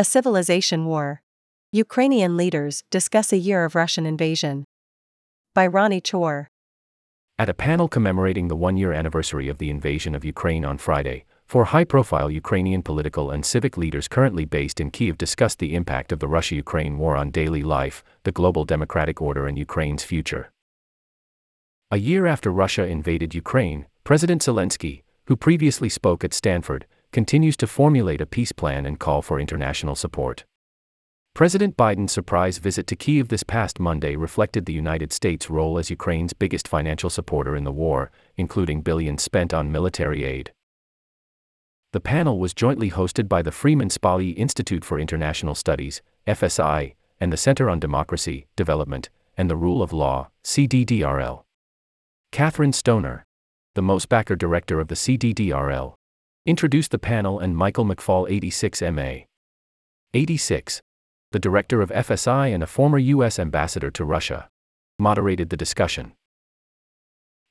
A Civilization War. Ukrainian leaders discuss a year of Russian invasion. By Ronnie Chor. At a panel commemorating the one year anniversary of the invasion of Ukraine on Friday, four high profile Ukrainian political and civic leaders currently based in Kiev discussed the impact of the Russia Ukraine war on daily life, the global democratic order, and Ukraine's future. A year after Russia invaded Ukraine, President Zelensky, who previously spoke at Stanford, continues to formulate a peace plan and call for international support. President Biden's surprise visit to Kiev this past Monday reflected the United States' role as Ukraine's biggest financial supporter in the war, including billions spent on military aid. The panel was jointly hosted by the Freeman Spogli Institute for International Studies, FSI, and the Center on Democracy, Development, and the Rule of Law, CDDRL. Kathryn Stoner, the Mosbacher director of the CDDRL, introduced the panel and Michael McFaul 86 MA. 86, the director of FSI and a former U.S. ambassador to Russia, moderated the discussion.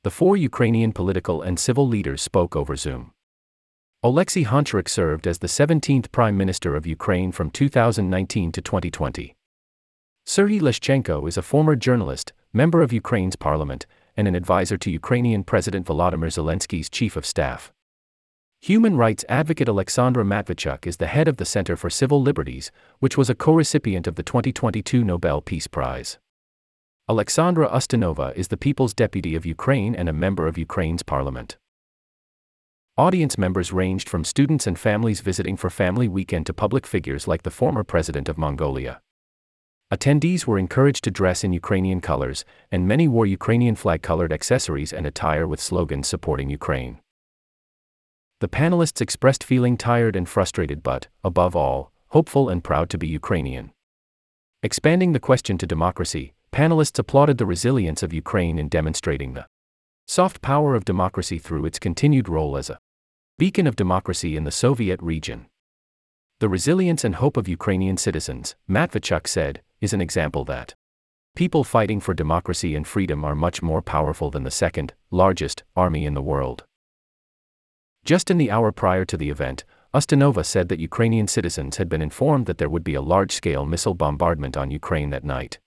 The four Ukrainian political and civil leaders spoke over Zoom. Oleksiy Honcharuk served as the 17th Prime Minister of Ukraine from 2019 to 2020. Serhiy Leshchenko is a former journalist, member of Ukraine's parliament, and an advisor to Ukrainian President Volodymyr Zelensky's chief of staff. Human rights advocate Alexandra Matviichuk is the head of the Center for Civil Liberties, which was a co recipient of the 2022 Nobel Peace Prize. Alexandra Ustinova is the People's Deputy of Ukraine and a member of Ukraine's parliament. Audience members ranged from students and families visiting for Family Weekend to public figures like the former president of Mongolia. Attendees were encouraged to dress in Ukrainian colors, and many wore Ukrainian flag colored accessories and attire with slogans supporting Ukraine. The panelists expressed feeling tired and frustrated but, above all, hopeful and proud to be Ukrainian. Expanding the question to democracy, panelists applauded the resilience of Ukraine in demonstrating the soft power of democracy through its continued role as a beacon of democracy in the Soviet region. The resilience and hope of Ukrainian citizens, Matviichuk said, is an example that people fighting for democracy and freedom are much more powerful than the second largest army in the world. Just in the hour prior to the event, Ustinova said that Ukrainian citizens had been informed that there would be a large scale missile bombardment on Ukraine that night.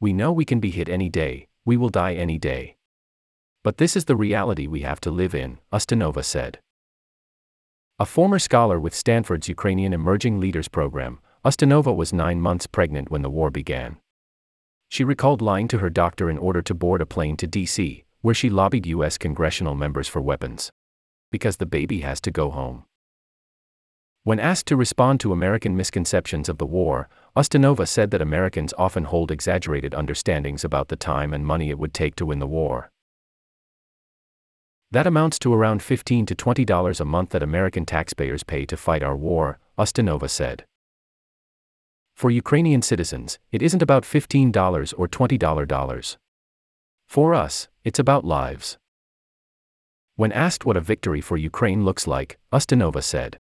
We know we can be hit any day, we will die any day. But this is the reality we have to live in, Ustinova said. A former scholar with Stanford's Ukrainian Emerging Leaders Program, Ustinova was nine months pregnant when the war began. She recalled lying to her doctor in order to board a plane to D.C., where she lobbied U.S. congressional members for weapons. Because the baby has to go home. When asked to respond to American misconceptions of the war, Ustinova said that Americans often hold exaggerated understandings about the time and money it would take to win the war. That amounts to around $15 to $20 a month that American taxpayers pay to fight our war, Ustinova said. For Ukrainian citizens, it isn't about $15 or $20. For us, it's about lives. When asked what a victory for Ukraine looks like, Ustinova said,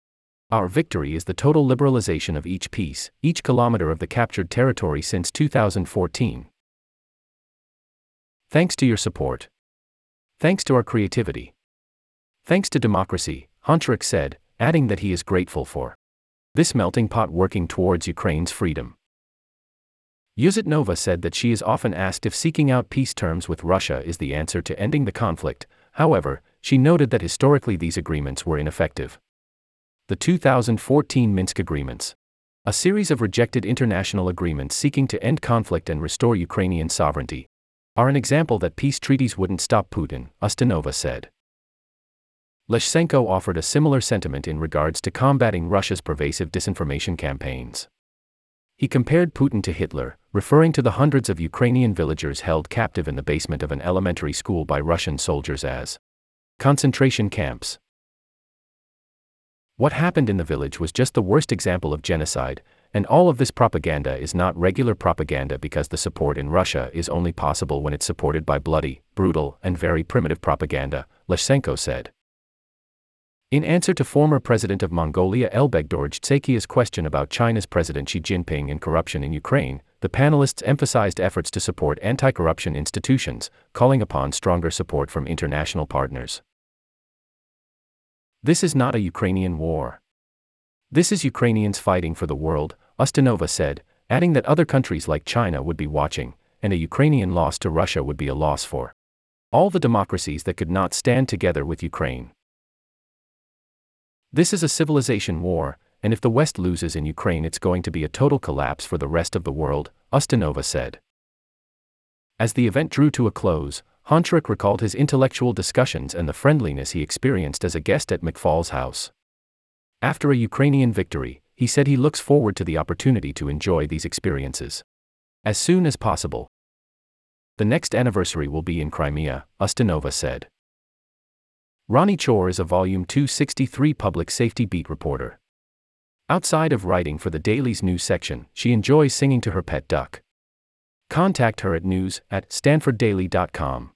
Our victory is the total liberalization of each piece, each kilometer of the captured territory since 2014. Thanks to your support. Thanks to our creativity. Thanks to democracy, Honcharuk said, adding that he is grateful for this melting pot working towards Ukraine's freedom. Ustinova said that she is often asked if seeking out peace terms with Russia is the answer to ending the conflict, however, she noted that historically these agreements were ineffective. The 2014 Minsk Agreements, a series of rejected international agreements seeking to end conflict and restore Ukrainian sovereignty, are an example that peace treaties wouldn't stop Putin, Ustinova said. Leshchenko offered a similar sentiment in regards to combating Russia's pervasive disinformation campaigns. He compared Putin to Hitler, referring to the hundreds of Ukrainian villagers held captive in the basement of an elementary school by Russian soldiers as concentration camps. What happened in the village was just the worst example of genocide, and all of this propaganda is not regular propaganda because the support in Russia is only possible when it's supported by bloody, brutal, and very primitive propaganda, Leshchenko said. In answer to former President of Mongolia Elbegdorj Tsakhia's question about China's President Xi Jinping and corruption in Ukraine, the panelists emphasized efforts to support anti corruption institutions, calling upon stronger support from international partners. This is not a Ukrainian war. This is Ukrainians fighting for the world, Ustinova said, adding that other countries like China would be watching, and a Ukrainian loss to Russia would be a loss for all the democracies that could not stand together with Ukraine. This is a civilization war, and if the West loses in Ukraine, it's going to be a total collapse for the rest of the world, Ustinova said. As the event drew to a close, Honcharuk recalled his intellectual discussions and the friendliness he experienced as a guest at McFaul's house. After a Ukrainian victory, he said he looks forward to the opportunity to enjoy these experiences as soon as possible. The next anniversary will be in Crimea, Ustinova said. Ronnie Chor is a Volume 263 public safety beat reporter. Outside of writing for the Daily's news section, she enjoys singing to her pet duck. Contact her at news at stanforddaily.com.